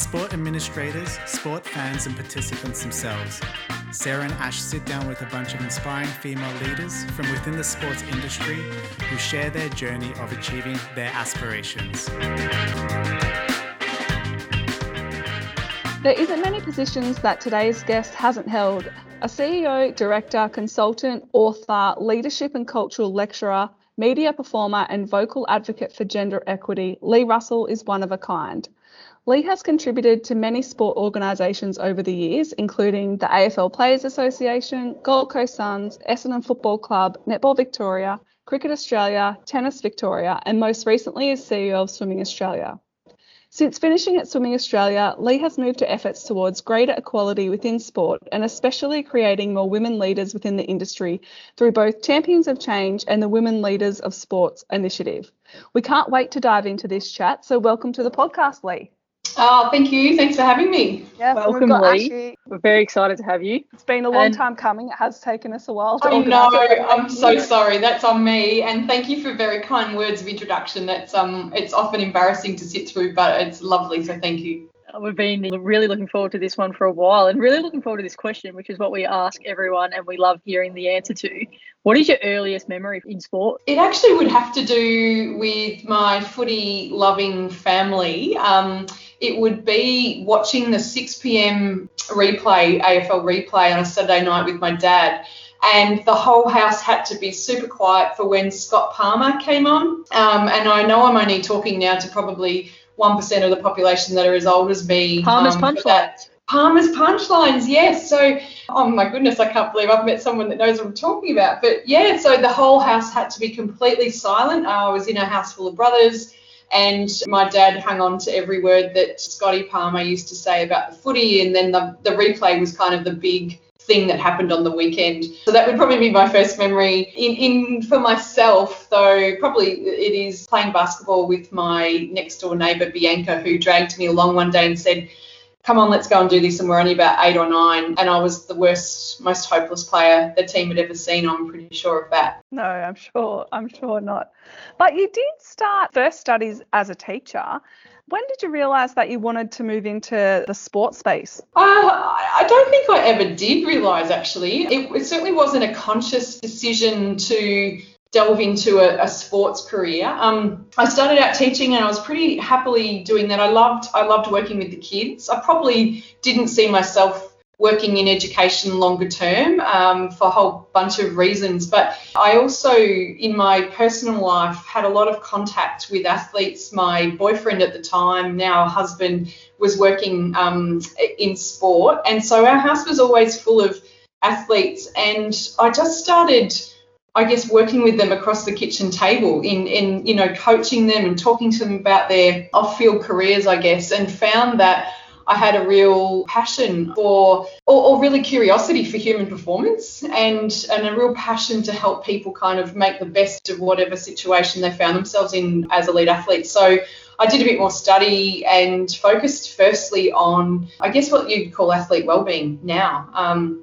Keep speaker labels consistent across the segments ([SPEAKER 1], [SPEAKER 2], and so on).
[SPEAKER 1] sport administrators, sport fans, and participants themselves. Sarah and Ash sit down with a bunch of inspiring female leaders from within the sports industry who share their journey of achieving their aspirations.
[SPEAKER 2] There isn't many positions that today's guest hasn't held. A CEO, director, consultant, author, leadership and cultural lecturer, media performer, and vocal advocate for gender equity, Leigh Russell is one of a kind. Leigh has contributed to many sport organisations over the years, including the AFL Players Association, Gold Coast Suns, Essendon Football Club, Netball Victoria, Cricket Australia, Tennis Victoria, and most recently as CEO of Swimming Australia. Since finishing at Swimming Australia, Leigh has moved to efforts towards greater equality within sport and especially creating more women leaders within the industry through both Champions of Change and the Women Leaders of Sports initiative. We can't wait to dive into this chat, so welcome to the podcast, Leigh.
[SPEAKER 3] Oh, thank you. Thanks for having me.
[SPEAKER 2] Yeah,
[SPEAKER 4] welcome, Leigh. Ashley. We're very excited to have you.
[SPEAKER 2] It's been a long and time coming. It has taken us a while to
[SPEAKER 3] I know. I'm so sorry. That's on me. And thank you for very kind words of introduction. That's um, it's often embarrassing to sit through, but it's lovely. So thank you.
[SPEAKER 4] We've been really looking forward to this one for a while and really looking forward to this question, which is what we ask everyone and we love hearing the answer to. What is your earliest memory in sport?
[SPEAKER 3] It actually would have to do with my footy loving family. Um, it would be watching the 6 p.m. replay, AFL replay on a Saturday night with my dad. And the whole house had to be super quiet for when Scott Palmer came on. Um, and I know I'm only talking now to probably 1% of the population that are as old as me.
[SPEAKER 4] Palmer's um, punchlines.
[SPEAKER 3] Palmer's punchlines, yes. So, oh my goodness, I can't believe I've met someone that knows what I'm talking about. But yeah, so the whole house had to be completely silent. I was in a house full of brothers. And my dad hung on to every word that Scotty Palmer used to say about the footy. And then the, the replay was kind of the big thing that happened on the weekend. So that would probably be my first memory. In, in for myself, though, probably it is playing basketball with my next door neighbour Bianca, who dragged me along one day and said, come on, let's go and do this. And we're only about eight or nine. And I was the worst, most hopeless player the team had ever seen. I'm pretty sure of that.
[SPEAKER 2] No, I'm sure. I'm sure not. But you did start first studies as a teacher. When did you realise that you wanted to move into the sports space?
[SPEAKER 3] Uh, I don't think I ever did realise actually. It, it certainly wasn't a conscious decision to delve into a, a sports career. Um, I started out teaching and I was pretty happily doing that. I loved I loved working with the kids. I probably didn't see myself working in education longer term um, for a whole bunch of reasons. But I also, in my personal life, had a lot of contact with athletes. My boyfriend at the time, now husband, was working um, in sport. And so our house was always full of athletes. And I just started I guess working with them across the kitchen table in, in you know coaching them and talking to them about their off-field careers, I guess, and found that I had a real passion for, or, or, really curiosity for human performance and, and a real passion to help people kind of make the best of whatever situation they found themselves in as elite athletes. So I did a bit more study and focused firstly on, I guess, what you'd call athlete well-being now. Um,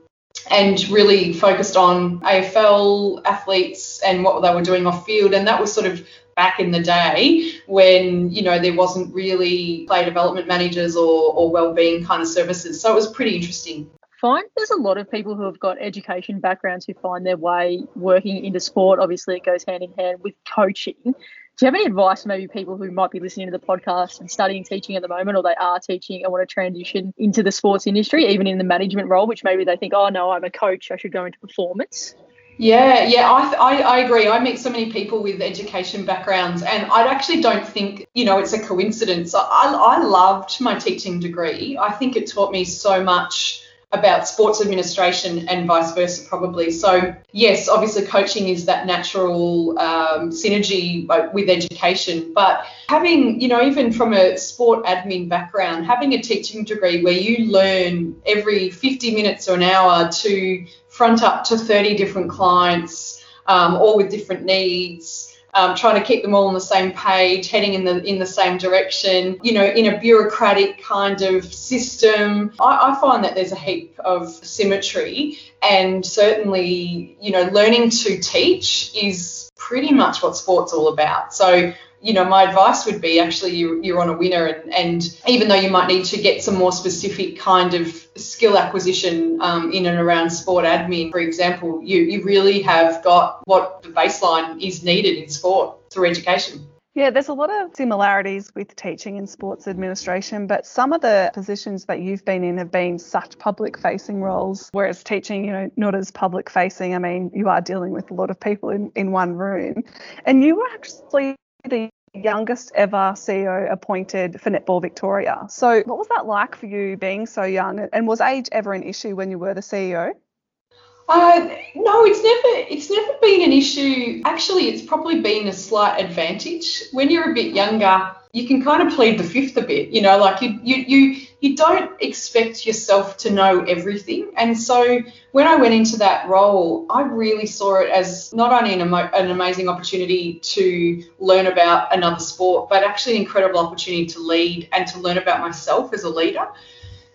[SPEAKER 3] and really focused on AFL athletes and what they were doing off field. And that was sort of back in the day when you know there wasn't really play development managers or, or well-being kind of services. So it was pretty interesting.
[SPEAKER 4] Find there's a lot of people who have got education backgrounds who find their way working into sport. Obviously it goes hand in hand with coaching. Do you have any advice for maybe people who might be listening to the podcast and studying teaching at the moment or they are teaching and want to transition into the sports industry even in the management role which maybe they think oh no i'm a coach. I should go into performance
[SPEAKER 3] yeah, yeah, I, I, I, agree. I meet so many people with education backgrounds, and I actually don't think, you know, it's a coincidence. I, I loved my teaching degree. I think it taught me so much about sports administration and vice versa, probably. So, yes, obviously, coaching is that natural um, synergy with education. But having, you know, even from a sport admin background, having a teaching degree where you learn every 50 minutes or an hour to front up to 30 different clients, um, all with different needs. Um, trying to keep them all on the same page, heading in the in the same direction, you know, in a bureaucratic kind of system. I, I find that there's a heap of symmetry, and certainly, you know, learning to teach is pretty much what sport's all about. So you know, my advice would be actually you, you're on a winner. And, and even though you might need to get some more specific kind of skill acquisition um, in and around sport admin, for example, you, you really have got what the baseline is needed in sport through education.
[SPEAKER 2] Yeah, there's a lot of similarities with teaching in sports administration, but some of the positions that you've been in have been such public facing roles, whereas teaching, you know, not as public facing. I mean, you are dealing with a lot of people in, in one room. And you were actually the youngest ever CEO appointed for Netball Victoria. So, what was that like for you being so young? And was age ever an issue when you were the CEO?
[SPEAKER 3] Uh, no, it's never it's never been an issue. Actually, it's probably been a slight advantage. When you're a bit younger, you can kind of plead the fifth a bit. You know, like you you you you don't expect yourself to know everything. And so when I went into that role, I really saw it as not only an, an amazing opportunity to learn about another sport, but actually an incredible opportunity to lead and to learn about myself as a leader.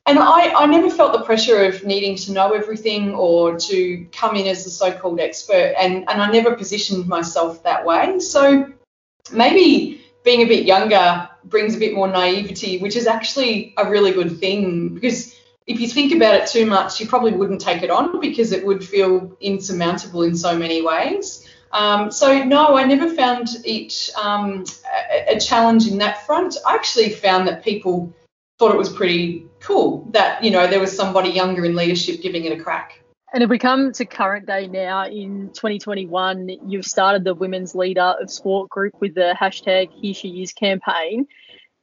[SPEAKER 3] And I, I never felt the pressure of needing to know everything or to come in as the so called expert. And, and I never positioned myself that way. So maybe being a bit younger brings a bit more naivety, which is actually a really good thing because if you think about it too much, you probably wouldn't take it on because it would feel insurmountable in so many ways. Um, so no, I never found it um, a, a challenge in that front. I actually found that people thought it was pretty cool that you know there was somebody younger in leadership giving it a crack.
[SPEAKER 4] And if we come to current day now in 2021, you've started the Women's Leader of Sport group with the hashtag Here She Is campaign.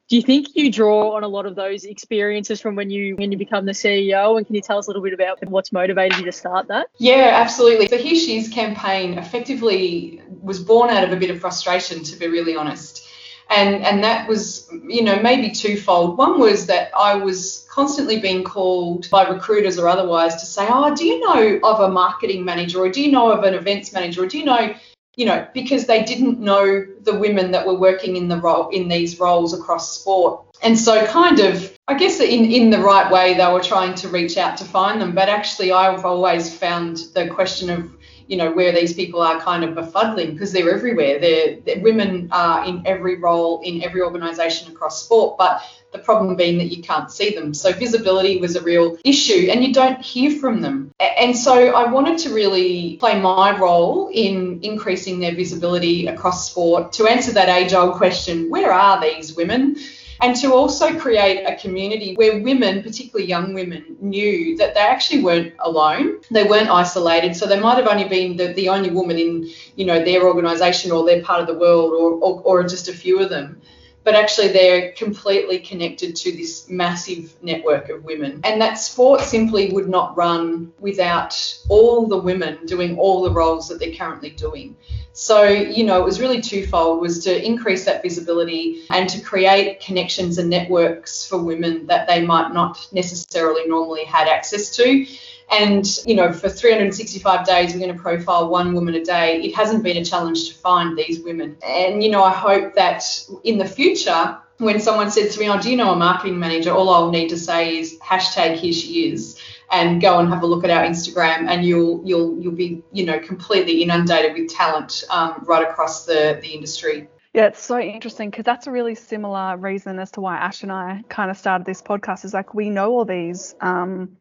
[SPEAKER 4] Do you think you draw on a lot of those experiences from when you when you become the CEO? And can you tell us a little bit about what's motivated you to start that?
[SPEAKER 3] Yeah, absolutely. The Here She Is campaign effectively was born out of a bit of frustration, to be really honest and and that was you know maybe twofold. One was that i was constantly being called by recruiters or otherwise to say oh do you know of a marketing manager or do you know of an events manager or do you know you know because they didn't know the women that were working in the role in these roles across sport. And so kind of i guess in in the right way they were trying to reach out to find them. But actually i've always found the question of you know where these people are kind of befuddling because they're everywhere. They're, they're, women are in every role in every organisation across sport, but the problem being that you can't see them. So visibility was a real issue, and you don't hear from them. And so I wanted to really play my role in increasing their visibility across sport to answer that age-old question: Where are these women? And to also create a community where women, particularly young women, knew that they actually weren't alone. They weren't isolated. So they might have only been the, the only woman in, you know, their organisation or their part of the world or, or, or just a few of them but actually they're completely connected to this massive network of women. And that sport simply would not run without all the women doing all the roles that they're currently doing. So, you know, it was really twofold was to increase that visibility and to create connections and networks for women that they might not necessarily normally had access to. And, you know, for 365 days, we're going to profile one woman a day. It hasn't been a challenge to find these women. And, you know, I hope that in the future, when someone says to me, Oh, do you know a marketing manager? All I'll need to say is hashtag here she is and go and have a look at our Instagram and you'll you'll you'll be, you know, completely inundated with talent um, right across the, the industry.
[SPEAKER 2] Yeah, it's so interesting because that's a really similar reason as to why Ash and I kind of started this podcast. Is like we know all these um,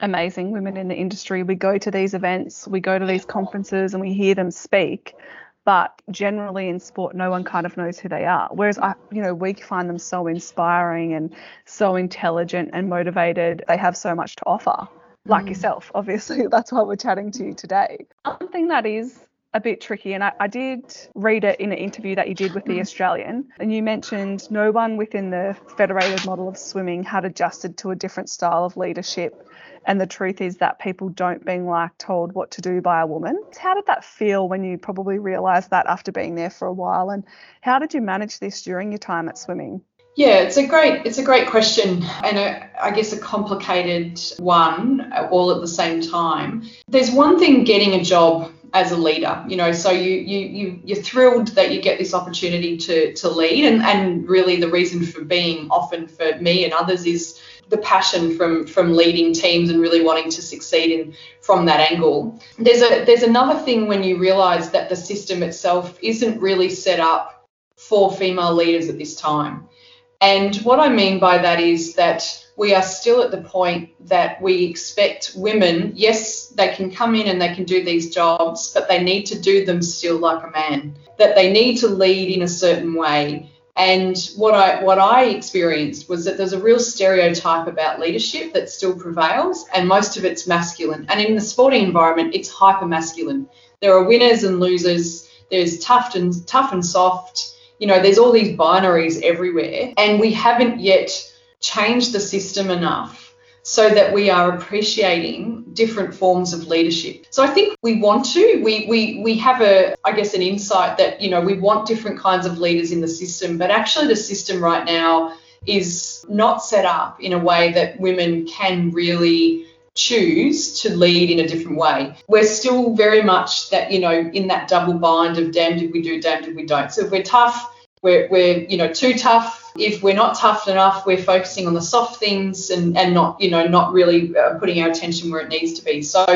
[SPEAKER 2] amazing women in the industry. We go to these events, we go to these conferences, and we hear them speak. But generally in sport, no one kind of knows who they are. Whereas I, you know, we find them so inspiring and so intelligent and motivated. They have so much to offer. Like mm. yourself, obviously, that's why we're chatting to you today. Something that is a bit tricky. And I, I, did read it in an interview that you did with the mm. Australian, and you mentioned no one within the federated model of swimming had adjusted to a different style of leadership and the truth is that people don't being like told what to do by a woman. How did that feel when you probably realised that after being there for a while? And how did you manage this during your time at swimming?
[SPEAKER 3] Yeah, it's a great it's a great question and a, I guess a complicated one all at the same time. There's one thing getting a job as a leader, you know, so you you you you're thrilled that you get this opportunity to to lead and and really the reason for being often for me and others is the passion from from leading teams and really wanting to succeed in from that angle. There's a there's another thing when you realize that the system itself isn't really set up for female leaders at this time. And what I mean by that is that we are still at the point that we expect women, yes, they can come in and they can do these jobs, but they need to do them still like a man, that they need to lead in a certain way. And what I what I experienced was that there's a real stereotype about leadership that still prevails, and most of it's masculine. And in the sporting environment, it's hyper masculine. There are winners and losers. There's tough and tough and soft. You know, there's all these binaries everywhere, and we haven't yet changed the system enough so that we are appreciating different forms of leadership. So I think we want to. We we we have a I guess an insight that you know we want different kinds of leaders in the system, but actually the system right now is not set up in a way that women can really choose to lead in a different way. We're still very much that, you know, in that double bind of damned if we do, damned if we don't. So if we're tough, we're, we're you know, too tough, if we're not tough enough, we're focusing on the soft things and, and not, you know, not really uh, putting our attention where it needs to be. So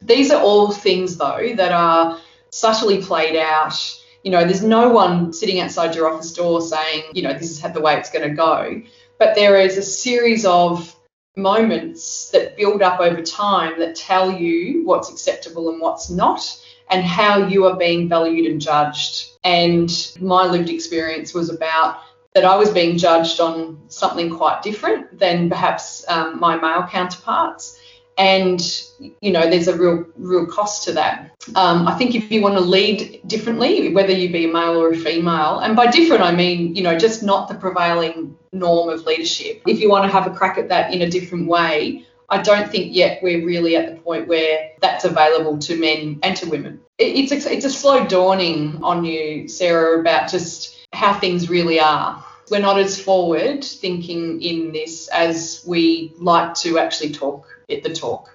[SPEAKER 3] these are all things, though, that are subtly played out. You know, there's no one sitting outside your office door saying, you know, this is the way it's going to go. But there is a series of moments that build up over time that tell you what's acceptable and what's not and how you are being valued and judged. And my lived experience was about that I was being judged on something quite different than perhaps um, my male counterparts. And you know, there's a real, real cost to that. Um, I think if you want to lead differently, whether you be a male or a female, and by different I mean, you know, just not the prevailing norm of leadership. If you want to have a crack at that in a different way, I don't think yet we're really at the point where that's available to men and to women. It's a, it's a slow dawning on you, Sarah, about just how things really are. We're not as forward thinking in this as we like to actually talk at the talk.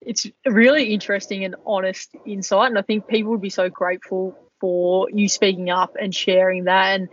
[SPEAKER 4] It's really interesting and honest insight, and I think people would be so grateful for you speaking up and sharing that. And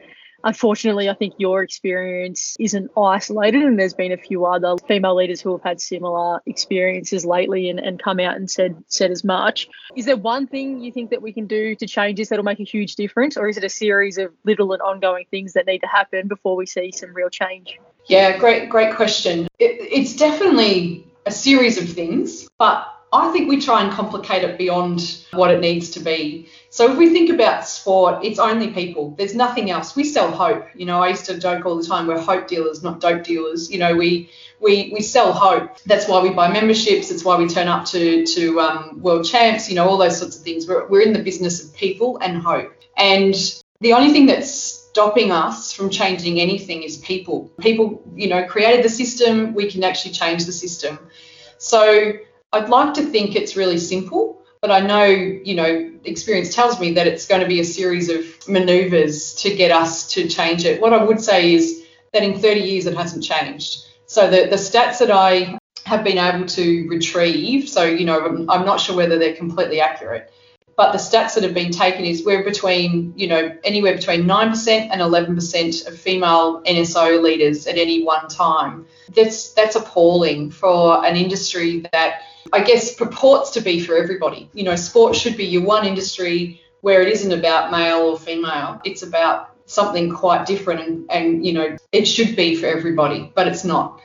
[SPEAKER 4] unfortunately, I think your experience isn't isolated, and there's been a few other female leaders who have had similar experiences lately and, and come out and said said as much. Is there one thing you think that we can do to change this that'll make a huge difference, or is it a series of little and ongoing things that need to happen before we see some real change?
[SPEAKER 3] Yeah, great, great question. It, it's definitely a series of things, but I think we try and complicate it beyond what it needs to be. So if we think about sport, it's only people. There's nothing else. We sell hope. You know, I used to joke all the time, we're hope dealers, not dope dealers. You know, we we we sell hope. That's why we buy memberships. That's why we turn up to to um, world champs. You know, all those sorts of things. We're we're in the business of people and hope. And the only thing that's stopping us from changing anything is people. People, you know, created the system. We can actually change the system. So I'd like to think it's really simple, but I know, you know, experience tells me that it's going to be a series of maneuvers to get us to change it. What I would say is that in 30 years it hasn't changed. So the, the stats that I have been able to retrieve, so, you know, I'm, I'm not sure whether they're completely accurate, but the stats that have been taken is we're between, you know, anywhere between 9% and 11% of female NSO leaders at any one time. That's that's appalling for an industry that I guess, purports to be for everybody. You know, sport should be your one industry where it isn't about male or female. It's about something quite different and, and you know, it should be for everybody, but it's not.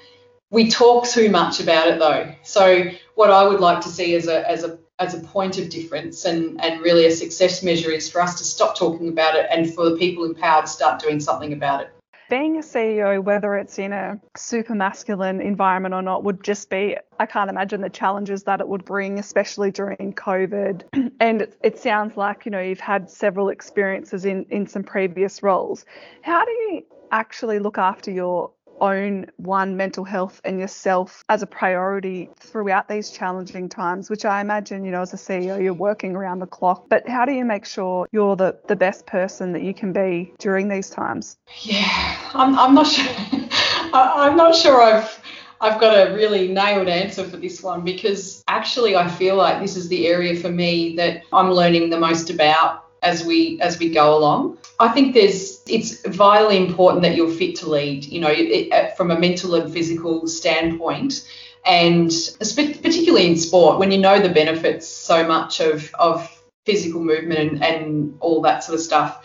[SPEAKER 3] We talk too much about it though. So what I would like to see as a as a as a point of difference and, and really a success measure is for us to stop talking about it and for the people in power to start doing something about it
[SPEAKER 2] being a CEO, whether it's in a super masculine environment or not, would just be, I can't imagine the challenges that it would bring, especially during COVID. and it, it, sounds like, you know, you've had several experiences in, in some previous roles. How do you actually look after your own one mental health and yourself as a priority throughout these challenging times, which I imagine, you know, as a CEO, you're working around the clock. But how do you make sure you're the, the best person that you can be during these times?
[SPEAKER 3] Yeah, I'm, I'm not sure. I'm not sure I've I've got a really nailed answer for this one because actually I feel like this is the area for me that I'm learning the most about as we as we go along. I think there's it's vitally important that you're fit to lead. You know, it, from a mental and physical standpoint, and particularly in sport, when you know the benefits so much of of physical movement and, and all that sort of stuff.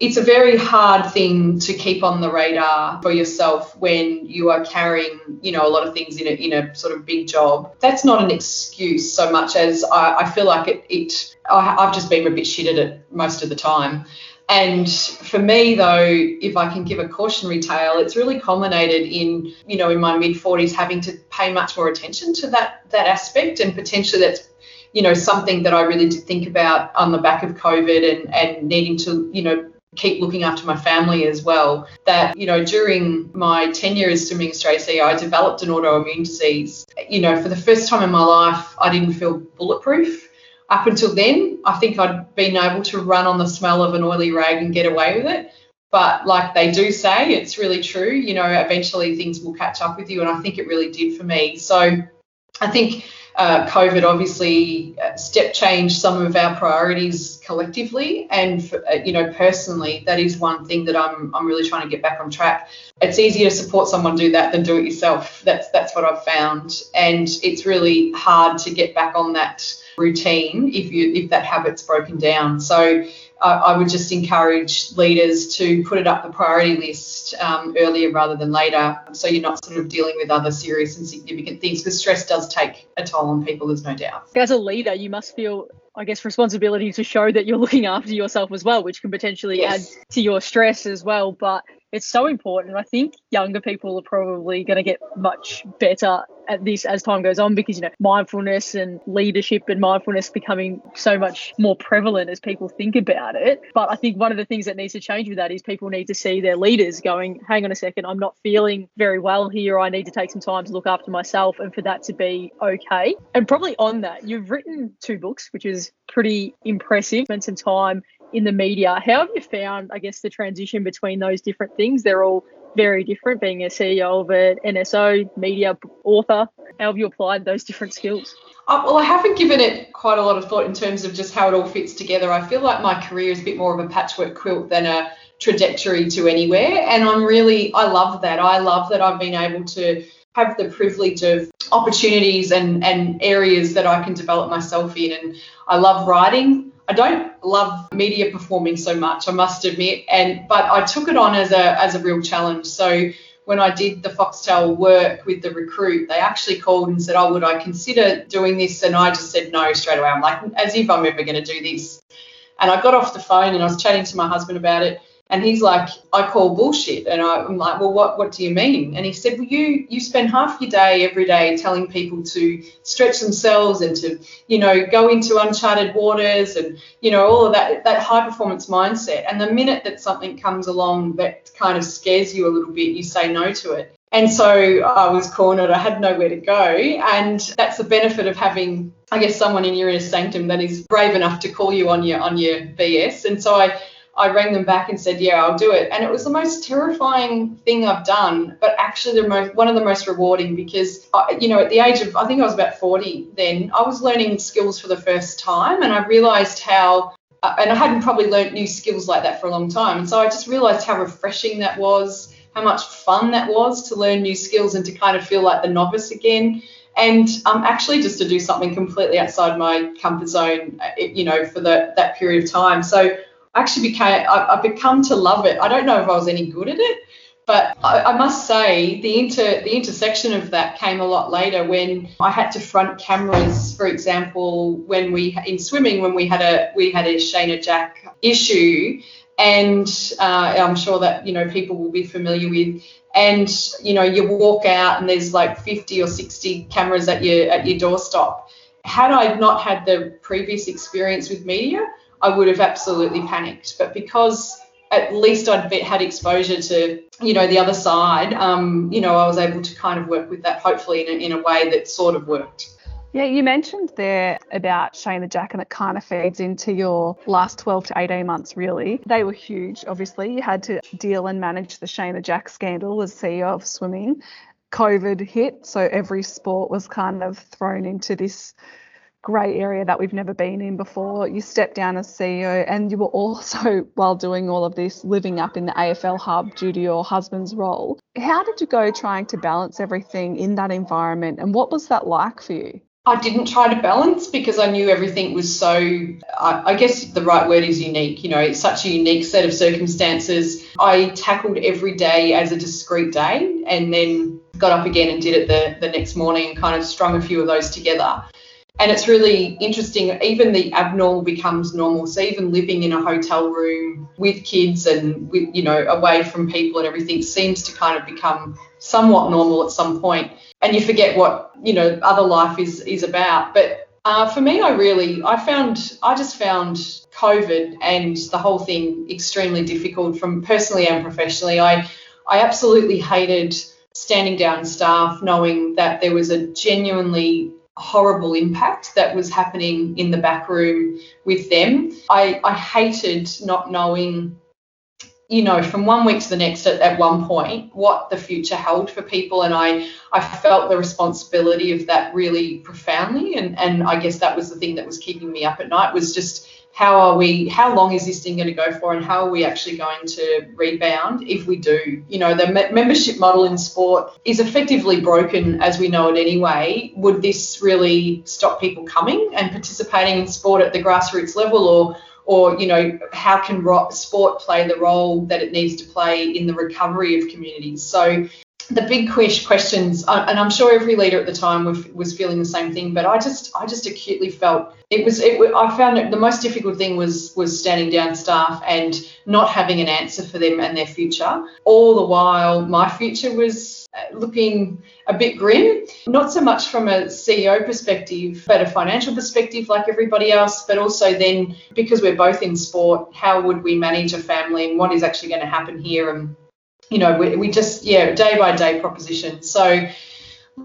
[SPEAKER 3] it's a very hard thing to keep on the radar for yourself when you are carrying, you know, a lot of things in a, in a sort of big job. That's not an excuse so much as I, I feel like it, it I, I've just been a bit shit at it most of the time. And for me, though, if I can give a cautionary tale, it's really culminated in, you know, in my mid 40s having to pay much more attention to that that aspect, and potentially that's, you know, something that I really did think about on the back of COVID and and needing to, you know, keep looking after my family as well. That, you know, during my tenure as Swimming Australia CEO, I developed an autoimmune disease. You know, for the first time in my life, I didn't feel bulletproof up until then, I think I'd been able to run on the smell of an oily rag and get away with it. But like they do say, it's really true. You know, eventually things will catch up with you. And I think it really did for me. So I think uh, COVID obviously uh, step changed some of our priorities collectively, and for, uh, you know personally, that is one thing that I'm I'm really trying to get back on track. It's easier to support someone do that than do it yourself. That's that's what I've found, and it's really hard to get back on that routine if you if that habit's broken down. So I would just encourage leaders to put it up the priority list um, earlier rather than later, so you're not sort of dealing with other serious and significant things. Because stress does take a toll on people, there's no doubt.
[SPEAKER 4] As a leader, you must feel I guess, responsibility to show that you're looking after yourself as well, which can potentially yes. add to your stress as well. But it's so important. I think younger people are probably going to get much better at this as time goes on because, you know, mindfulness and leadership and mindfulness becoming so much more prevalent as people think about it. But I think one of the things that needs to change with that is people need to see their leaders going, hang on a second, I'm not feeling very well here. I need to take some time to look after myself and for that to be okay. And probably on that, you've written two books, which is pretty impressive. Spent some time in the media. How have you found, I guess, the transition between those different things? They're all very different, being a CEO of an NSO, media author. How have you applied those different skills?
[SPEAKER 3] Uh, well, I haven't given it quite a lot of thought in terms of just how it all fits together. I feel like my career is a bit more of a patchwork quilt than a trajectory to anywhere. And I'm really, I love that. I love that I've been able to have the privilege of opportunities and, and areas that I can develop myself in. And I love writing. I don't love media performing so much, I must admit, and but I took it on as a as a real challenge. So when I did the Foxtel work with the recruit, they actually called and said, "Oh, would I consider doing this?" And I just said no straight away. I'm like, as if I'm ever going to do this. And I got off the phone and I was chatting to my husband about it. And he's like, I call bullshit. And I'm like, well, what, what do you mean? And he said, well, you, you spend half your day every day telling people to stretch themselves and to, you know, go into uncharted waters and, you know, all of that, that high performance mindset. And the minute that something comes along that kind of scares you a little bit, you say no to it. And so I was cornered. I had nowhere to go. And that's the benefit of having, I guess, someone in your inner sanctum that is brave enough to call you on your on your BS. And so I I rang them back and said, yeah, I'll do it. And it was the most terrifying thing I've done, but actually the most, one of the most rewarding because, I, you know, at the age of, I think I was about 40 then, I was learning skills for the first time and I realized how, uh, and I hadn't probably learnt new skills like that for a long time. And so I just realized how refreshing that was, how much fun that was to learn new skills and to kind of feel like the novice again and um, actually just to do something completely outside my comfort zone, uh, you know, for the, that period of time. So actually became I, have become to love it. I don't know if I was any good at it, but I, I, must say the inter the intersection of that came a lot later when I had to front cameras, for example, when we in swimming when we had a we had a Shayna Jack issue, and uh, I'm sure that you know people will be familiar with. And you know you walk out and there's like 50 or 60 cameras at your at your doorstep. Had I not had the previous experience with media, I would have absolutely panicked. But because at least I'd had exposure to, you know, the other side, um, you know, I was able to kind of work with that hopefully in a, in a way that sort of worked.
[SPEAKER 2] Yeah, you mentioned there about Shayna Jack, and it kind of feeds into your last 12 to 18 months, really. They were huge, obviously. You had to deal and manage the Shayna Jack scandal as CEO of swimming. COVID hit, so every sport was kind of thrown into this grey area that we've never been in before. You stepped down as CEO, and you were also, while doing all of this, living up in the AFL hub due to your husband's role. How did you go trying to balance everything in that environment, and what was that like for you?
[SPEAKER 3] I didn't try to balance because I knew everything was so, I, I, guess the right word is unique. You know, it's such a unique set of circumstances. I tackled every day as a discrete day and then got up again and did it the, the next morning and kind of strung a few of those together. And it's really interesting, even the abnormal becomes normal. So even living in a hotel room with kids and, with, you know, away from people and everything seems to kind of become somewhat normal at some point. and you forget what you know other life is is about but uh, for me i really i found i just found covid and the whole thing extremely difficult from personally and professionally i i absolutely hated standing down staff knowing that there was a genuinely horrible impact that was happening in the back room with them i i hated not knowing you know, from one week to the next at, at one point, what the future held for people. And I, I felt the responsibility of that really profoundly. And, and I guess that was the thing that was keeping me up at night was just how are we, how long is this thing going to go for and how are we actually going to rebound if we do? You know, the me- membership model in sport is effectively broken as we know it anyway. Would this really stop people coming and participating in sport at the grassroots level or or you know how can sport play the role that it needs to play in the recovery of communities so the big questions uh, and i'm sure every leader at the time was feeling the same thing but i just i just acutely felt it was it, i found it the most difficult thing was was standing down staff and not having an answer for them and their future all the while my future was looking a bit grim, not so much from a CEO perspective, but a financial perspective, like everybody else, but also then because we're both in sport, how would we manage a family and what is actually going to happen here? And, you know, we, we just, yeah, day by day proposition. So,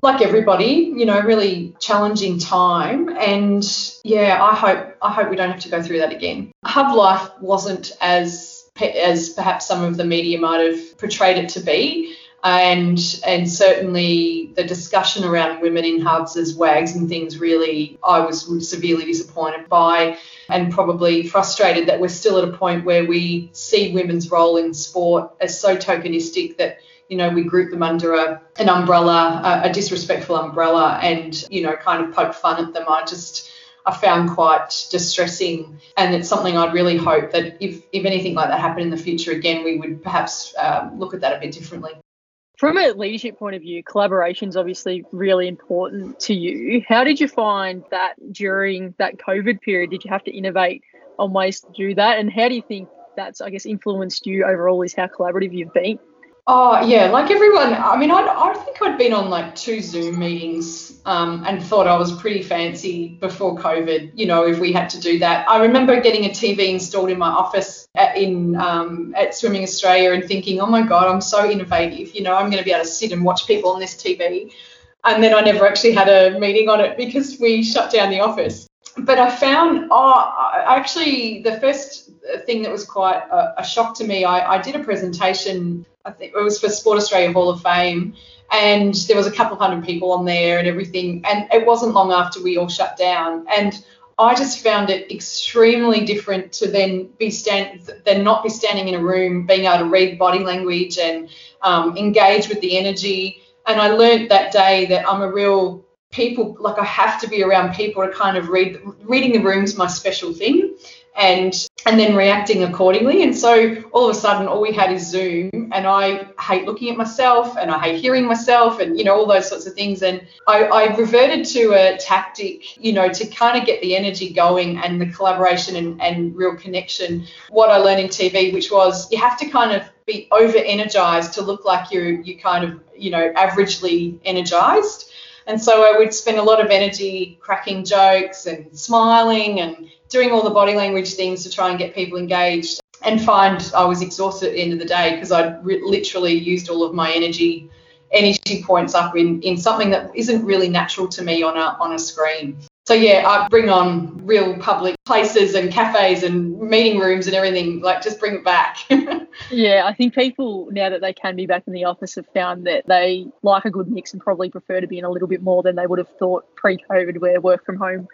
[SPEAKER 3] like everybody, you know, really challenging time. And yeah, I hope I hope we don't have to go through that again. Hub life wasn't as as perhaps some of the media might have portrayed it to be and and certainly the discussion around women in hubs as wags and things really I was severely disappointed by and probably frustrated that we're still at a point where we see women's role in sport as so tokenistic that you know we group them under a, an umbrella a, a disrespectful umbrella and you know kind of poke fun at them I just I found quite distressing. And it's something I'd really hope that if, if anything like that happened in the future again, we would perhaps um, look at that a bit differently.
[SPEAKER 4] From a leadership point of view, collaboration is obviously really important to you. How did you find that during that COVID period? Did you have to innovate on ways to do that? And how do you think that's, I guess, influenced you overall? Is how collaborative you've been?
[SPEAKER 3] Oh yeah, like everyone. I mean, I, I think I'd been on like two Zoom meetings um, and thought I was pretty fancy before COVID. You know, if we had to do that. I remember getting a TV installed in my office in um, at Swimming Australia and thinking, oh my god, I'm so innovative. You know, I'm going to be able to sit and watch people on this TV. And then I never actually had a meeting on it because we shut down the office. But I found, oh, actually, the first thing that was quite a, a shock to me, I, I did a presentation I think it was for Sport Australia Hall of Fame, and there was a couple hundred people on there and everything. And it wasn't long after we all shut down, and I just found it extremely different to then be stand than not be standing in a room, being able to read body language and um, engage with the energy. And I learned that day that I'm a real people like I have to be around people to kind of read reading the room's my special thing and and then reacting accordingly. And so all of a sudden, all we had is Zoom, and I hate looking at myself, and I hate hearing myself, and you know all those sorts of things. And I, I reverted to a tactic, you know, to kind of get the energy going and the collaboration and, and real connection. What I learned in TV, which was you have to kind of be over energized to look like you're you kind of you know averagely energized. And so I would spend a lot of energy cracking jokes and smiling and doing all the body language things to try and get people engaged and find I was exhausted at the end of the day because I'd re- literally used all of my energy energy points up in, in something that isn't really natural to me on a on a screen. So yeah, I bring on real public places and cafes and meeting rooms and everything. Like just bring it back.
[SPEAKER 4] yeah, I think people now that they can be back in the office have found that they like a good mix and probably prefer to be in a little bit more than they would have thought pre-COVID, where work from home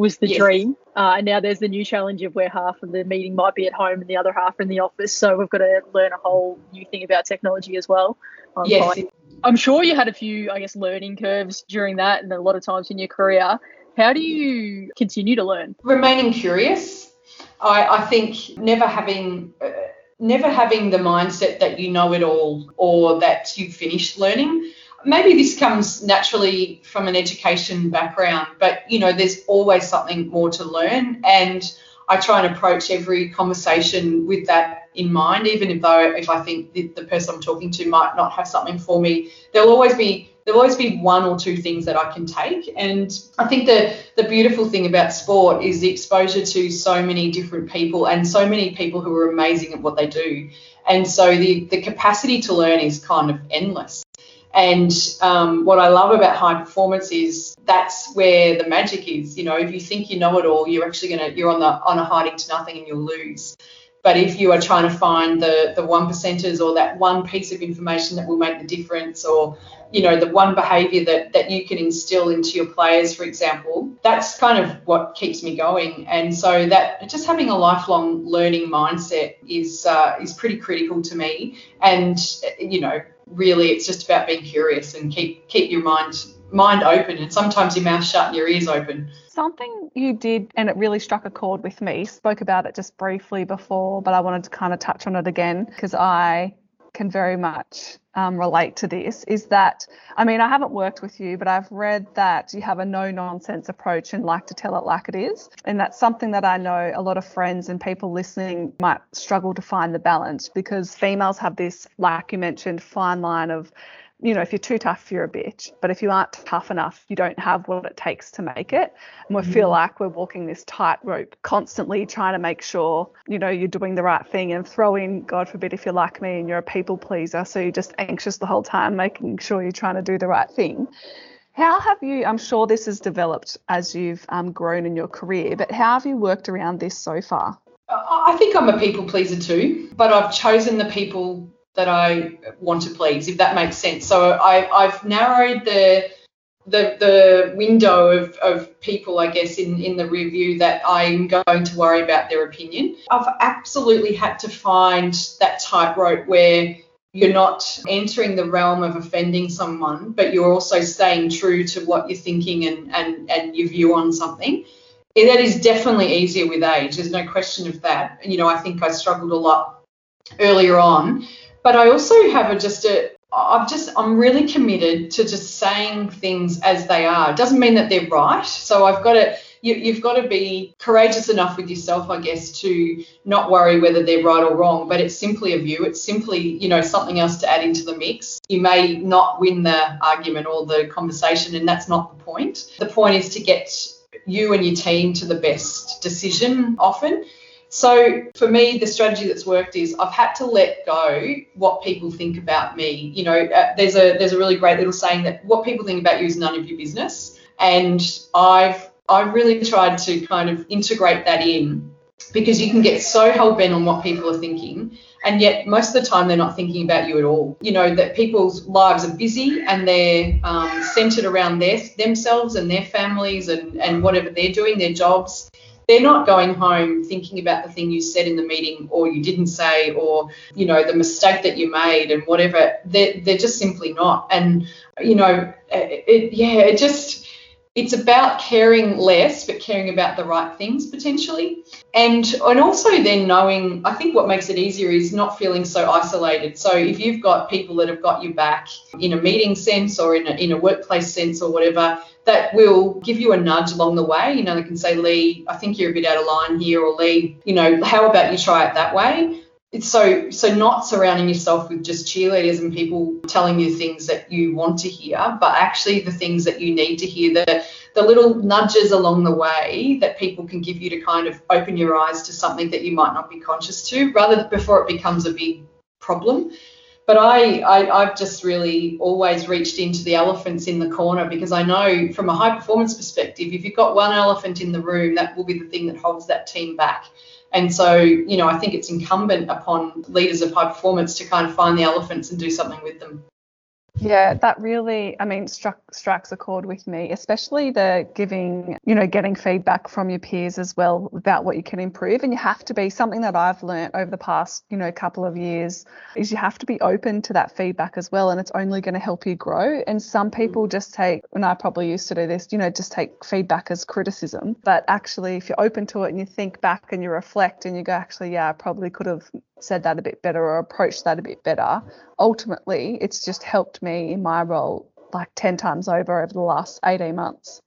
[SPEAKER 4] was the yes. dream. Uh, and now there's the new challenge of where half of the meeting might be at home and the other half in the office. So we've got to learn a whole new thing about technology as well.
[SPEAKER 3] yes,
[SPEAKER 4] I'm sure you had a few, I guess, learning curves during that and a lot of times in your career. How do you continue to learn?
[SPEAKER 3] Remaining curious. I, I think never having. Uh, never having the mindset that you know it all or that you've finished learning maybe this comes naturally from an education background but you know there's always something more to learn and I try and approach every conversation with that in mind, even if though if I think the, the person I'm talking to might not have something for me, there'll always be there'll always be one or two things that I can take. And I think the the beautiful thing about sport is the exposure to so many different people and so many people who are amazing at what they do. And so the the capacity to learn is kind of endless. And um, what I love about high performance is that's where the magic is. You know, if you think you know it all, you're actually gonna you're on the on a hiding to nothing and you'll lose. But if you are trying to find the the one percenters or that one piece of information that will make the difference, or you know the one behaviour that that you can instill into your players, for example, that's kind of what keeps me going. And so that just having a lifelong learning mindset is uh, is pretty critical to me. And you know really it's just about being curious and keep keep your mind mind open and sometimes your mouth shut and your ears open.
[SPEAKER 2] Something you did and it really struck a chord with me. Spoke about it just briefly before, but I wanted to kind of touch on it again because I can very much um, relate to this is that, I mean, I haven't worked with you, but I've read that you have a no nonsense approach and like to tell it like it is. And that's something that I know a lot of friends and people listening might struggle to find the balance because females have this, like you mentioned, fine line of you know, if you're too tough, you're a bitch. But if you aren't tough enough, you don't have what it takes to make it. And we mm feel like we're walking this tightrope, constantly trying to make sure, you know, you're doing the right thing and throw in, God forbid, if you're like me and you're a people pleaser. So you're just anxious the whole time, making sure you're trying to do the right thing. How have you, I'm sure this has developed as you've um, grown in your career, but how have you worked around this so far?
[SPEAKER 3] I think I'm a people pleaser too, but I've chosen the people that I want to please, if that makes sense. So I, I've narrowed the the the window of, of people, I guess, in, in the review that I'm going to worry about their opinion. I've absolutely had to find that tightrope where you're not entering the realm of offending someone, but you're also staying true to what you're thinking and, and, and your view on something. That is definitely easier with age. There's no question of that. You know, I think I struggled a lot earlier on but I also have a just a I'm just I'm really committed to just saying things as they are. It doesn't mean that they're right. So I've got to you, you've got to be courageous enough with yourself, I guess, to not worry whether they're right or wrong. But it's simply a view. It's simply you know something else to add into the mix. You may not win the argument or the conversation, and that's not the point. The point is to get you and your team to the best decision often so for me, the strategy that's worked is I've had to let go what people think about me. You know, uh, there's a there's a really great little saying that what people think about you is none of your business, and I've I've really tried to kind of integrate that in because you can get so hell bent on what people are thinking and yet most of the time they're not thinking about you at all. You know that people's lives are busy and they're um, centered around their themselves and their families and, and whatever they're doing their jobs they're not going home thinking about the thing you said in the meeting or you didn't say or you know the mistake that you made and whatever. They're, they're just simply not. And you know it, it, yeah it just it's about caring less but caring about the right things potentially. And and also then knowing i think what makes it easier is not feeling so isolated. So if you've got people that have got you back in a meeting sense or in a, in a workplace sense or whatever that will give you a nudge along the way. You know, they can say, Leigh, I think you're a bit out of line here, or Leigh, you know, how about you try it that way? It's so so not surrounding yourself with just cheerleaders and people telling you things that you want to hear, but actually the things that you need to hear, the the little nudges along the way that people can give you to kind of open your eyes to something that you might not be conscious to, rather before it becomes a big problem but I, I have just really always reached into the elephants in the corner because I know from a high performance perspective, if you've got one elephant in the room, that will be the thing that holds that team back. And so, you know, I think it's incumbent upon leaders of high performance to kind of find the elephants and do something with them.
[SPEAKER 2] Yeah, that really, I mean, struck strikes a chord with me, especially the giving, you know, getting feedback from your peers as well about what you can improve. And you have to be something that I've learned over the past, you know, couple of years is you have to be open to that feedback as well. And it's only going to help you grow. And some mm. people just take, and I probably used to do this, you know, just take feedback as criticism. But actually, if you're open to it and you think back and you reflect and you go, actually, yeah, I probably could have said that a bit better or approached that a bit better, ultimately it's just helped me in my role like 10 times over over the last 18 months.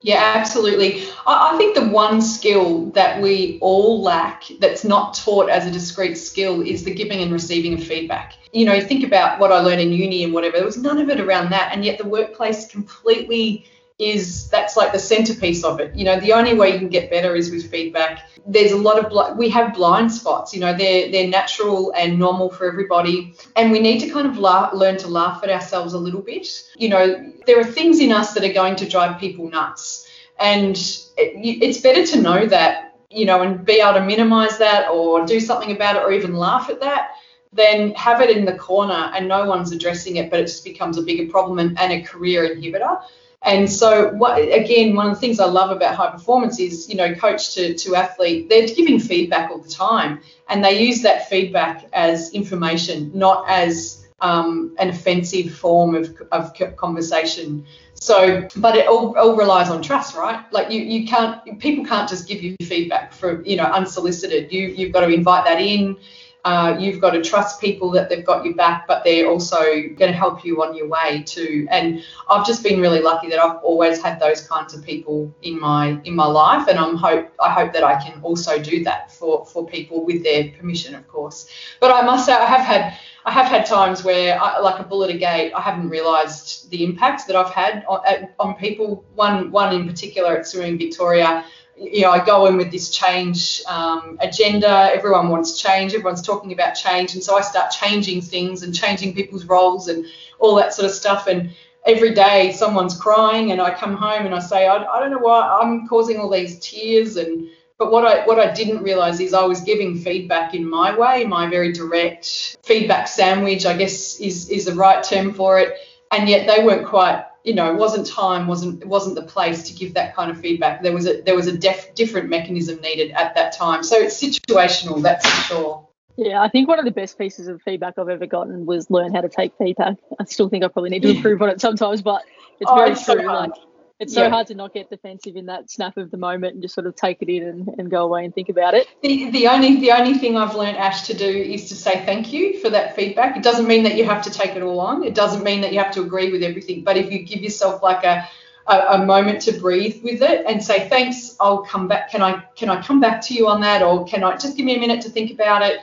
[SPEAKER 3] Yeah, absolutely. I, think the one skill that we all lack that's not taught as a discrete skill is the giving and receiving of feedback. You know, think about what I learned in uni and whatever, there was none of it around that. And yet the workplace completely is that's like the centerpiece of it. You know, the only way you can get better is with feedback. There's a lot of bl- we have blind spots. You know, they're they're natural and normal for everybody, and we need to kind of learn to laugh at ourselves a little bit. You know, there are things in us that are going to drive people nuts, and it, it's better to know that. You know, and be able to minimize that or do something about it or even laugh at that then have it in the corner and no one's addressing it, but it just becomes a bigger problem and, and a career inhibitor. And so, what, again, one of the things I love about high performance is, you know, coach to, to athlete, they're giving feedback all the time. And they use that feedback as information, not as um, an offensive form of, of conversation. So, but it all, all relies on trust, right? Like you, you can't, people can't just give you feedback for, you know, unsolicited. You, you've got to invite that in. Uh, you've got to trust people that they've got your back, but they're also going to help you on your way too. And I've just been really lucky that I've always had those kinds of people in my in my life, and I'm hope I hope that I can also do that for for people with their permission, of course. But I must say I have had I have had times where, I, like a bullet a gate, I haven't realised the impact that I've had on, on people. One one in particular at Swimming Victoria you know, I go in with this change um, agenda. Everyone wants change. Everyone's talking about change, and so I start changing things and changing people's roles and all that sort of stuff. And every day someone's crying, and I come home and I say, I, I don't know why I'm causing all these tears. And but what I what I didn't realize is I was giving feedback in my way, my very direct feedback sandwich, I guess is is the right term for it. And yet they weren't quite you know, it wasn't time, wasn't it wasn't the place to give that kind of feedback. There was a there was a def, different mechanism needed at that time. So it's situational, that's for sure.
[SPEAKER 4] Yeah, I think one of the best pieces of feedback I've ever gotten was learn how to take feedback. I still think I probably need to improve on it sometimes, but it's oh, very oh, it's true. So like it's so yeah. hard to not get defensive in that snap of the moment and just sort of take it in and, and go away and think about it.
[SPEAKER 3] The, the only the only thing I've learned Ash to do is to say thank you for that feedback. It doesn't mean that you have to take it all on. It doesn't mean that you have to agree with everything. But if you give yourself like a a, a moment to breathe with it and say thanks, I'll come back. Can I can I come back to you on that, or can I just give me a minute to think about it?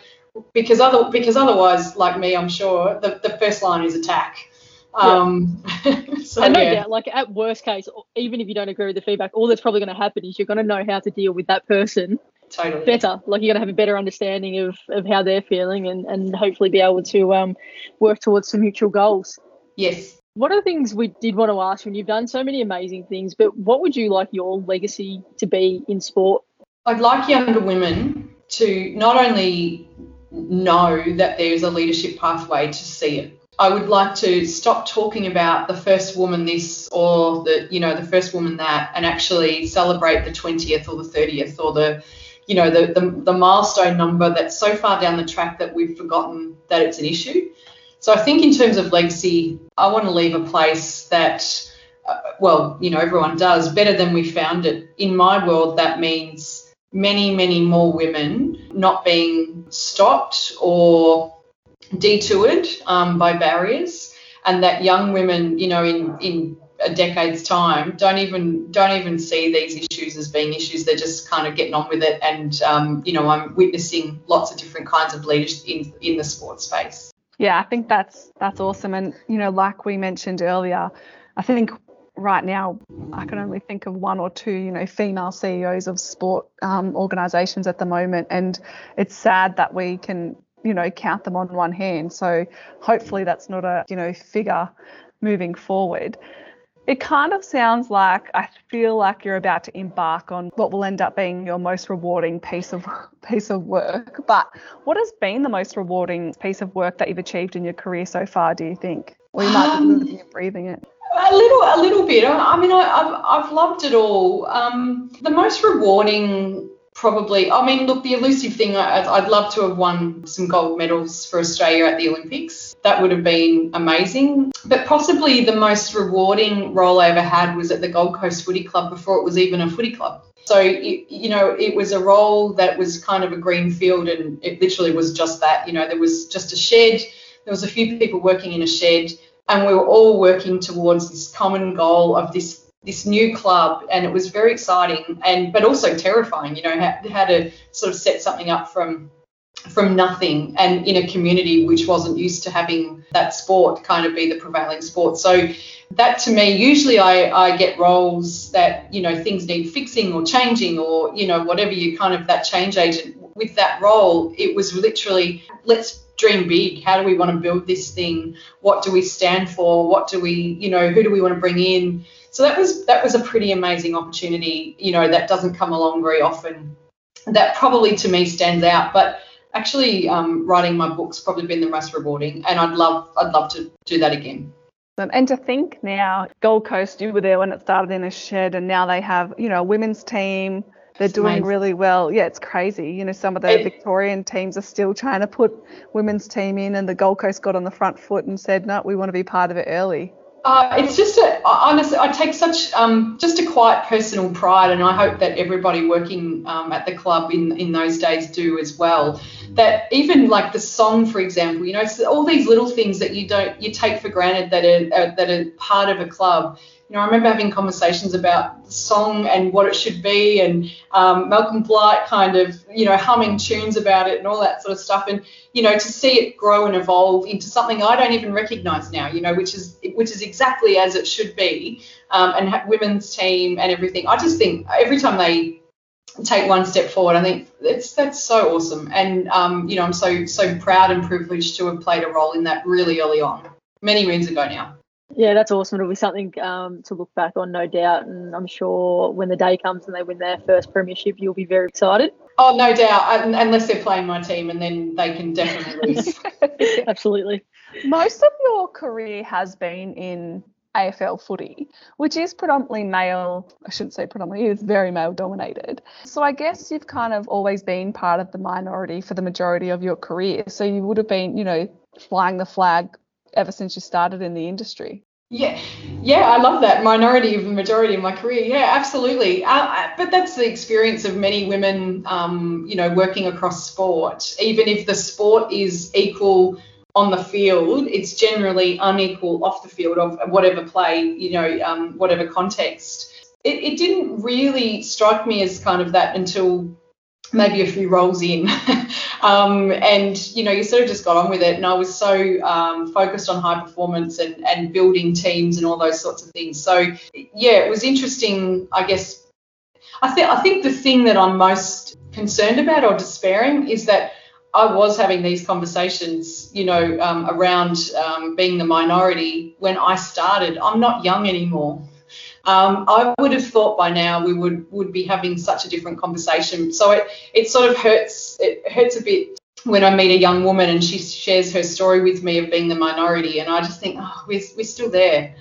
[SPEAKER 3] Because other because otherwise, like me, I'm sure the, the first line is attack um,
[SPEAKER 4] so, and no yeah. doubt, like at worst case, even if you don't agree with the feedback, all that's probably going to happen is you're going to know how to deal with that person
[SPEAKER 3] totally.
[SPEAKER 4] better. Like you're going to have a better understanding of, of how they're feeling and, and hopefully be able to um, work towards some mutual goals.
[SPEAKER 3] Yes.
[SPEAKER 4] One of the things we did want to ask you, and you've done so many amazing things, but what would you like your legacy to be in sport?
[SPEAKER 3] I'd like younger women to not only know that there's a leadership pathway to see it, I would like to stop talking about the first woman this or the you know the first woman that and actually celebrate the 20th or the 30th or the you know the, the, the milestone number that's so far down the track that we've forgotten that it's an issue. So I think in terms of legacy, I want to leave a place that uh, well you know everyone does better than we found it. In my world, that means many many more women not being stopped or detoured um, by barriers, and that young women, you know, in in a decade's time, don't even don't even see these issues as being issues. They're just kind of getting on with it, and um, you know, I'm witnessing lots of different kinds of leaders in in the sports space.
[SPEAKER 2] Yeah, I think that's that's awesome, and you know, like we mentioned earlier, I think right now I can only think of one or two, you know, female CEOs of sport um, organisations at the moment, and it's sad that we can you know count them on one hand. So hopefully that's not a you know figure moving forward. It kind of sounds like I feel like you're about to embark on what will end up being your most rewarding piece of piece of work. But what has been the most rewarding piece of work that you've achieved in your career so far? Do you think, or you might um, be living and breathing it?
[SPEAKER 3] A little, a little bit. I mean, I, have I've loved it all. Um, the most rewarding probably, I mean, look, the elusive thing, I, would love to have won some gold medals for Australia at the Olympics. That would have been amazing. But possibly the most rewarding role I ever had was at the Gold Coast Footy Club before it was even a footy club. So, it, you know, it was a role that was kind of a green field and it literally was just that. You know, there was just a shed, there was a few people working in a shed, and we were all working towards this common goal of this this new club and it was very exciting and but also terrifying you know how, how to sort of set something up from from nothing and in a community which wasn't used to having that sport kind of be the prevailing sport. So that to me usually I, I get roles that you know things need fixing or changing or you know whatever you kind of that change agent. With that role it was literally let's dream big. How do we want to build this thing? What do we stand for? What do we you know who do we want to bring in so that was that was a pretty amazing opportunity. You know, that doesn't come along very often. That probably to me stands out. But actually, um, writing my book's probably been the most rewarding, and I'd love I'd love to do that again.
[SPEAKER 2] And to think now, Gold Coast, you were there when it started in a shed, and now they have, you know, a women's team. They're doing amazing. really well. Yeah, it's crazy. You know, some of the it, Victorian teams are still trying to put women's team in, and the Gold Coast got on the front foot and said, no, we want to be part of it early.
[SPEAKER 3] Uh, it's just a honestly, I take such um, just a quiet personal pride, and I hope that everybody working um, at the club in in those days do as well. That even like the song, for example, you know, it's all these little things that you don't you take for granted that are, are that are part of a club you know, I remember having conversations about the song and what it should be, and um, Malcolm Blight kind of, you know, humming tunes about it and all that sort of stuff. And you know, to see it grow and evolve into something I don't even recognise now, you know, which is which is exactly as it should be, um, and women's team and everything. I just think every time they take one step forward, I think it's that's so awesome. And um, you know, I'm so so proud and privileged to have played a role in that really early on, many moons ago now.
[SPEAKER 4] Yeah, that's awesome. It'll be something um, to look back on, no doubt. And I'm sure when the day comes and they win their first premiership, you'll be very excited.
[SPEAKER 3] Oh, no doubt. Unless they're playing my team, and then they can definitely lose.
[SPEAKER 4] Absolutely.
[SPEAKER 2] Most of your career has been in AFL footy, which is predominantly male. I shouldn't say predominantly, it's very male dominated. So I guess you've kind of always been part of the minority for the majority of your career. So you would have been, you know, flying the flag ever since you started in the industry.
[SPEAKER 3] Yeah, yeah, I love that minority of the majority in my career. Yeah, absolutely. Uh, but that's the experience of many women, um, you know, working across sport. Even if the sport is equal on the field, it's generally unequal off the field of whatever play, you know, um, whatever context. It, it didn't really strike me as kind of that until maybe a few rolls in. um, and, you know, you sort of just got on with it. And I was so um, focused on high performance and, and building teams and all those sorts of things. So, yeah, it was interesting, I guess. I, th- I think the thing that I'm most concerned about or despairing is that I was having these conversations, you know, um, around um, being the minority when I started. I'm not young anymore. Um, I would have thought by now we would would be having such a different conversation. So it it sort of hurts it hurts a bit when I meet a young woman and she shares her story with me of being the minority, and I just think, oh, we're we're still there.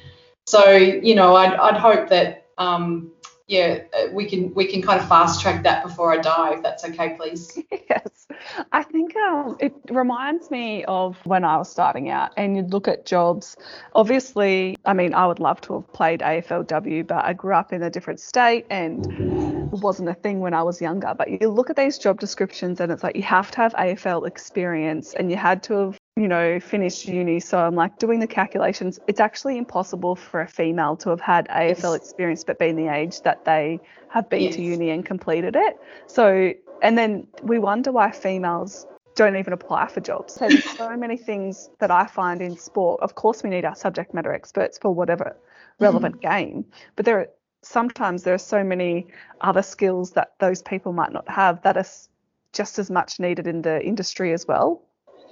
[SPEAKER 3] So you know, I'd I'd hope that um, yeah, uh, we can we can kind of fast track that before I die, if that's okay, please.
[SPEAKER 2] Yes, I think um, it reminds me of when I was starting out, and you'd look at jobs. Obviously, I mean, I would love to have played AFLW, but I grew up in a different state, and wasn't a thing when I was younger. But you look at these job descriptions, and it's like you have to have AFL experience, and you had to have you know, finished uni. So I'm like doing the calculations. It's actually impossible for a female to have had AFL yes. experience but been the age that they have been yes. to uni and completed it. So, and then we wonder why females don't even apply for jobs. So there's so many things that I find in sport. Of course, we need our subject matter experts for whatever relevant mm-hmm. game, but there are sometimes there are so many other skills that those people might not have that are just as much needed in the industry as well.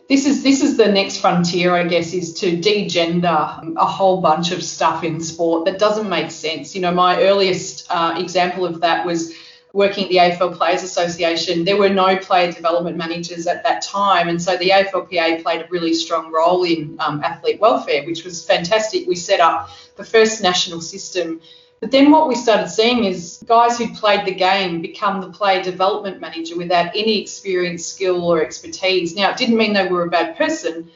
[SPEAKER 3] This is this is the next frontier, I guess, is to degender a whole bunch of stuff in sport that doesn't make sense. You know, my earliest uh, example of that was working at the AFL Players Association. There were no player development managers at that time, and so the AFLPA played a really strong role in um, athlete welfare, which was fantastic. We set up the first national system but then what we started seeing is guys who played the game become the player development manager without any experience, skill, or expertise. Now, it didn't mean they were a bad person,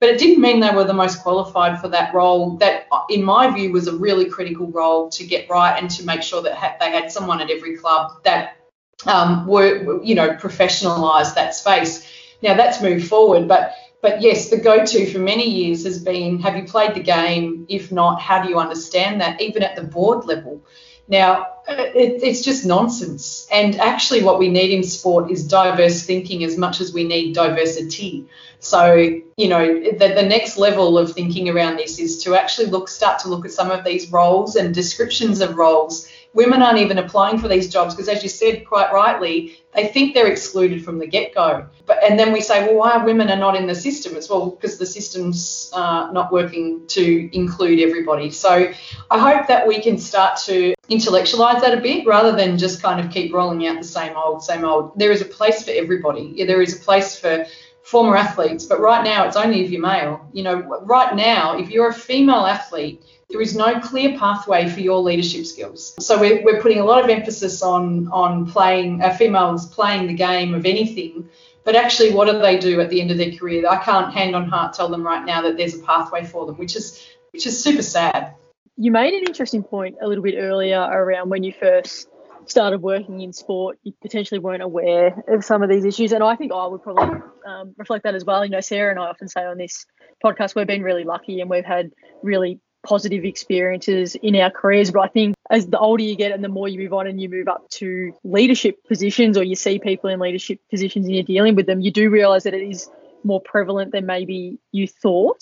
[SPEAKER 3] but it didn't mean they were the most qualified for that role. That, in my view, was a really critical role to get right and to make sure that they had someone at every club that um, were, you know, professionalised that space. Now that's moved forward, but but yes, the go to for many years has been have you played the game? If not, how do you understand that, even at the board level? Now, uh, it, it's just nonsense. And actually, what we need in sport is diverse thinking as much as we need diversity. So, you know, the, the next level of thinking around this is to actually look, start to look at some of these roles and descriptions of roles women aren't even applying for these jobs because, as you said quite rightly, they think they're excluded from the get-go. But and then we say, well, why are women are not in the system as well? Because the system's uh, not working to include everybody. So I hope that we can start to intellectualize that a bit rather than just kind of keep rolling out the same old, same old. There is a place for everybody. Yeah, there is a place for former athletes, but right now it's only if you're male. You know, right now, if you're a female athlete there is no clear pathway for your leadership skills. So we're, we're putting a lot of emphasis on on playing uh, females playing the game of anything, but actually, what do they do at the end of their career? I can't hand on heart tell them right now that there's a pathway for them, which is which is super sad.
[SPEAKER 4] You made an interesting point a little bit earlier around when you first started working in sport, you potentially weren't aware of some of these issues. And I think I would probably um, reflect that as well. You know, Sarah and I often say on this podcast, we've been really lucky and we've had really positive experiences in our careers. But I think as the older you get and the more you move on and you move up to leadership positions or you see people in leadership positions and you're dealing with them, you do realize that it is more prevalent than maybe you thought.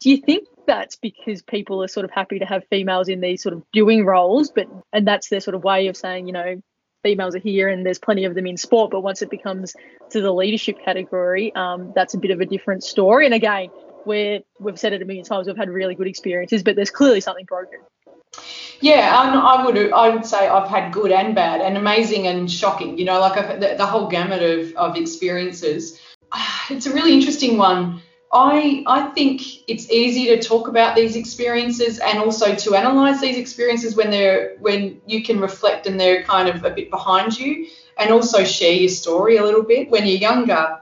[SPEAKER 4] Do you think that's because people are sort of happy to have females in these sort of doing roles, but and that's their sort of way of saying, you know, females are here and there's plenty of them in sport, but once it becomes to the leadership category, um, that's a bit of a different story. And again, where we've said it a million times, we've had really good experiences, but there's clearly something broken.
[SPEAKER 3] Yeah, I would I would say I've had good and bad, and amazing and shocking. You know, like the, the whole gamut of, of experiences. It's a really interesting one. I I think it's easy to talk about these experiences and also to analyze these experiences when they're when you can reflect and they're kind of a bit behind you, and also share your story a little bit. When you're younger,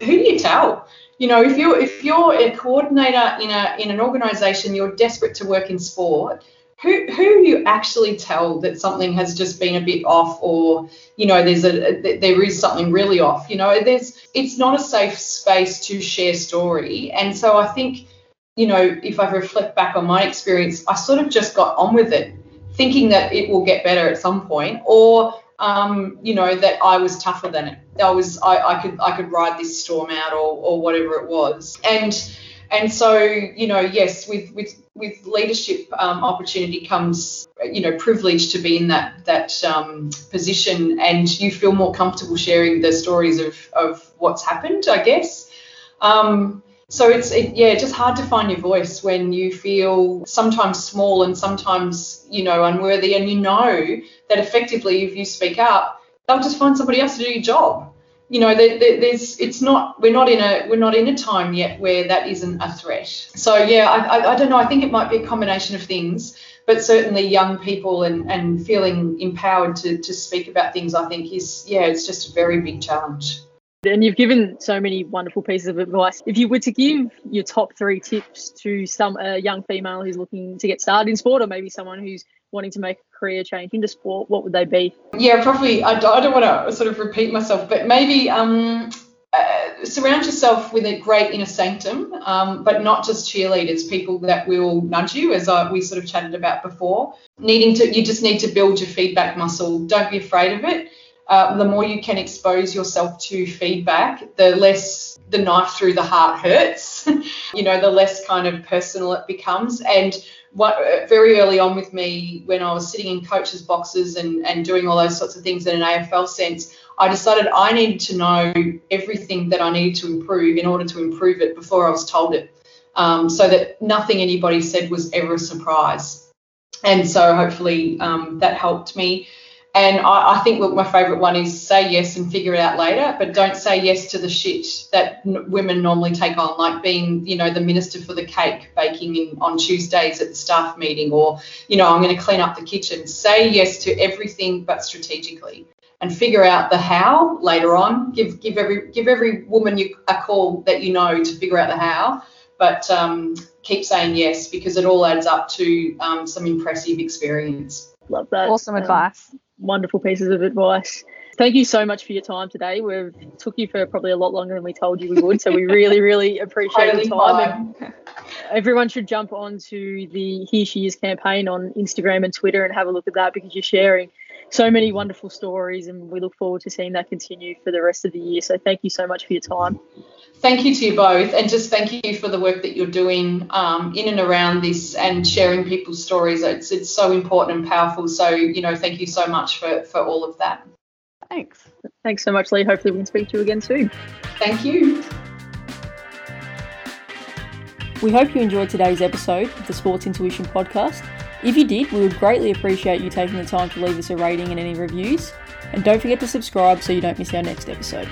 [SPEAKER 3] who do you tell? You know, if you're if you're a coordinator in a in an organisation, you're desperate to work in sport. Who who you actually tell that something has just been a bit off, or you know, there's a, there is something really off. You know, there's it's not a safe space to share story, and so I think, you know, if I reflect back on my experience, I sort of just got on with it, thinking that it will get better at some point, or um, you know, that I was tougher than it. I was, I, I could, I could ride this storm out, or, or whatever it was. And, and so, you know, yes, with with with leadership um, opportunity comes, you know, privilege to be in that that um, position, and you feel more comfortable sharing the stories of of what's happened, I guess. Um, so it's it, yeah, just hard to find your voice when you feel sometimes small and sometimes you know unworthy, and you know that effectively if you speak up, they'll just find somebody else to do your job. You know, there, there, there's it's not we're not in a we're not in a time yet where that isn't a threat. So yeah, I, I, I don't know. I think it might be a combination of things, but certainly young people and and feeling empowered to to speak about things, I think is yeah, it's just a very big challenge.
[SPEAKER 4] And you've given so many wonderful pieces of advice. If you were to give your top three tips to some a young female who's looking to get started in sport, or maybe someone who's wanting to make a career change into sport, what would they be?
[SPEAKER 3] Yeah, probably. I, I don't want to sort of repeat myself, but maybe um, uh, surround yourself with a great inner sanctum, um, but not just cheerleaders, people that will nudge you, as I, we sort of chatted about before. Needing to, you just need to build your feedback muscle. Don't be afraid of it uh, the more you can expose yourself to feedback, the less the knife through the heart hurts. you know, the less kind of personal it becomes. And what very early on with me, when I was sitting in coaches' boxes and, and doing all those sorts of things in an AFL sense, I decided I needed to know everything that I needed to improve in order to improve it before I was told it. Um, so that nothing anybody said was ever a surprise. And so hopefully um, that helped me. And I, I, think, look, my favourite one is say yes and figure it out later, but don't say yes to the shit that n- women normally take on, like being, you know, the minister for the cake baking in, on Tuesdays at the staff meeting, or, you know, I'm going to clean up the kitchen. Say yes to everything, but strategically, and figure out the how later on. Give give every give every woman you a call that you know to figure out the how, but um, keep saying yes because it all adds up to um, some impressive experience.
[SPEAKER 4] Love that.
[SPEAKER 2] Awesome um, advice
[SPEAKER 4] wonderful pieces of advice. Thank you so much for your time today. We've took you for probably a lot longer than we told you we would, so we really, really appreciate your time. everyone should jump onto the Here She Is campaign on Instagram and Twitter and have a look at that because you're sharing so many wonderful stories, and we look forward to seeing that continue for the rest of the year. So thank you so much for your time.
[SPEAKER 3] Thank you to you both, and just thank you for the work that you're doing um, in and around this and sharing people's stories. It's it's so important and powerful. So you know, thank you so much for for all of that.
[SPEAKER 2] Thanks.
[SPEAKER 4] Thanks so much, Leigh. Hopefully, we can speak to you again soon.
[SPEAKER 3] Thank you.
[SPEAKER 4] We hope you enjoyed today's episode of the Sports Intuition podcast. If you did, we would greatly appreciate you taking the time to leave us a rating and any reviews. And don't forget to subscribe so you don't miss our next episode.